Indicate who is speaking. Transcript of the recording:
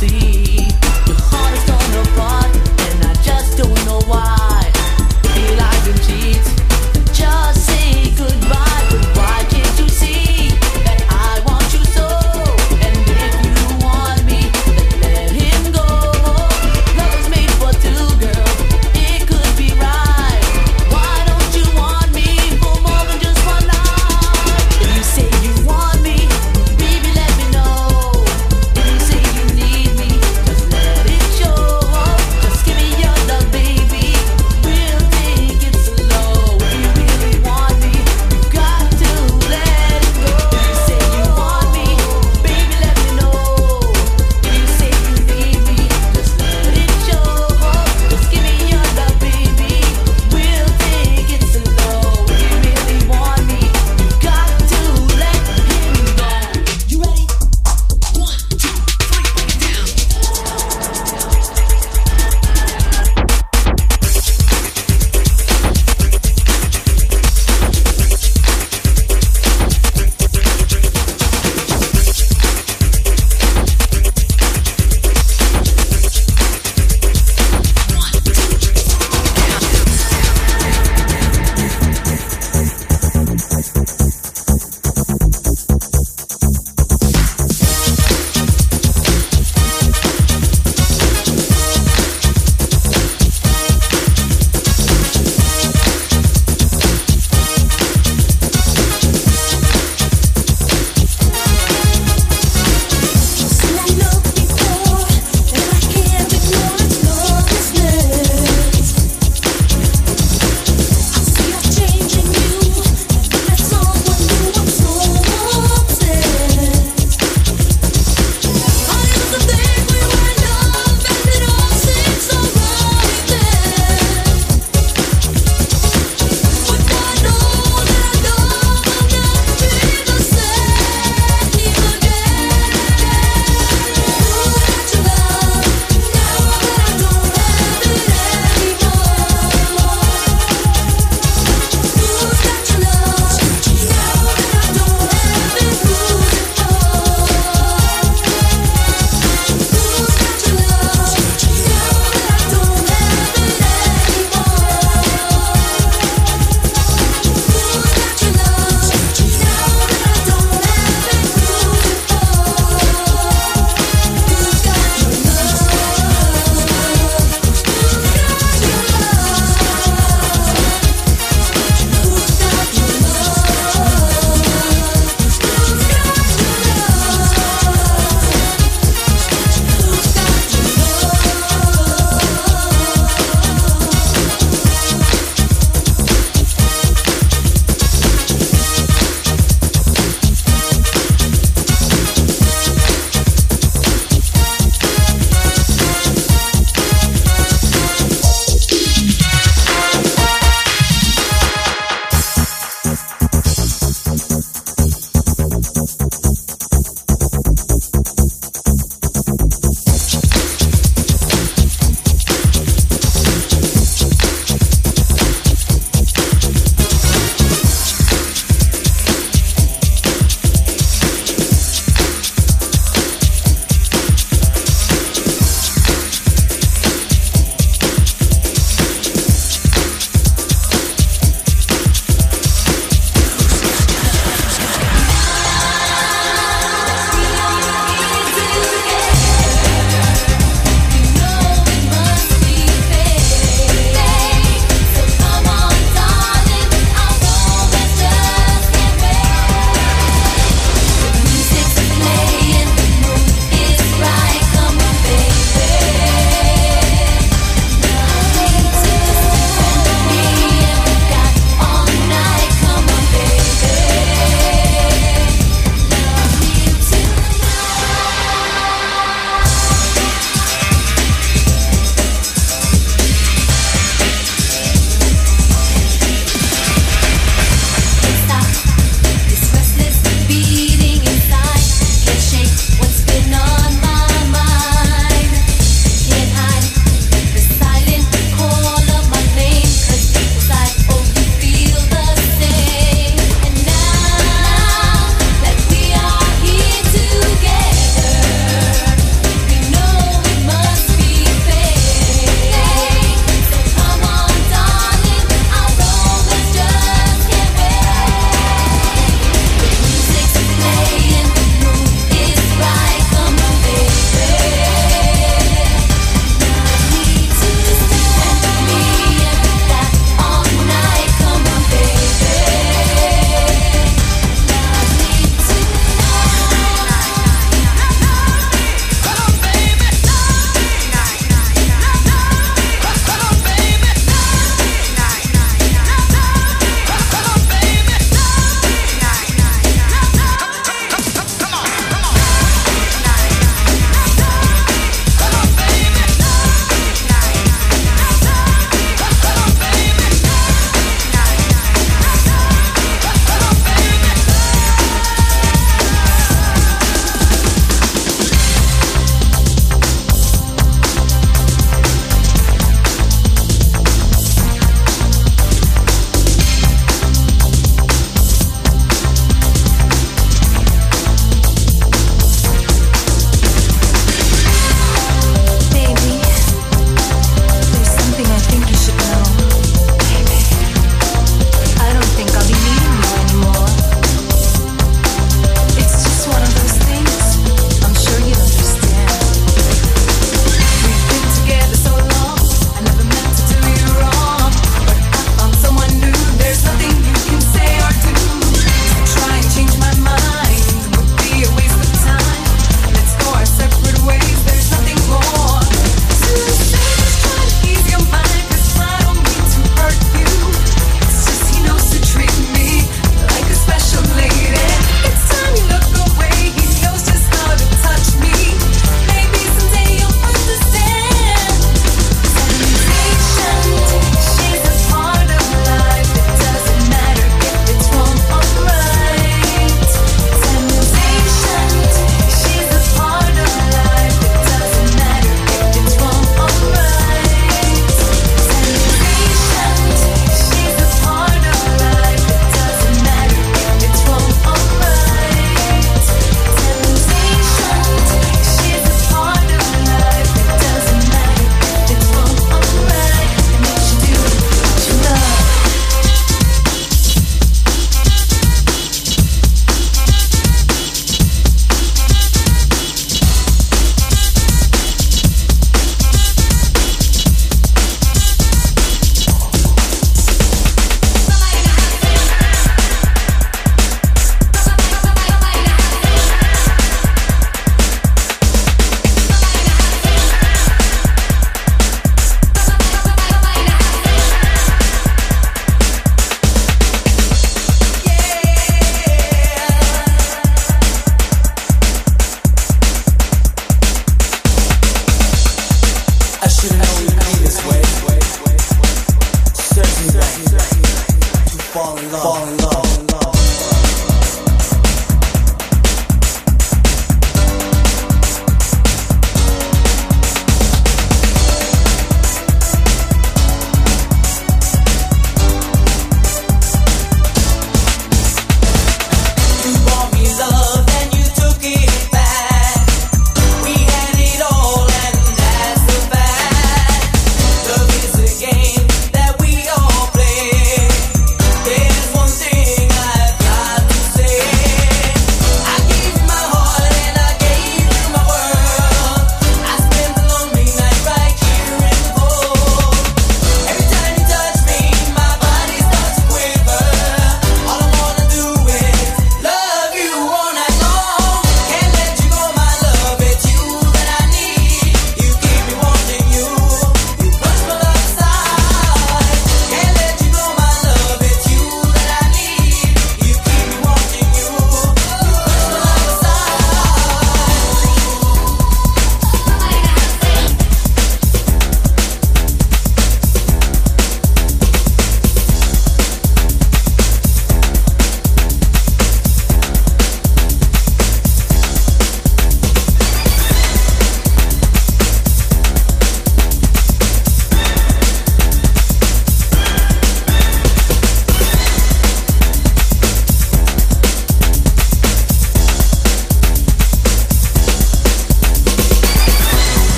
Speaker 1: see.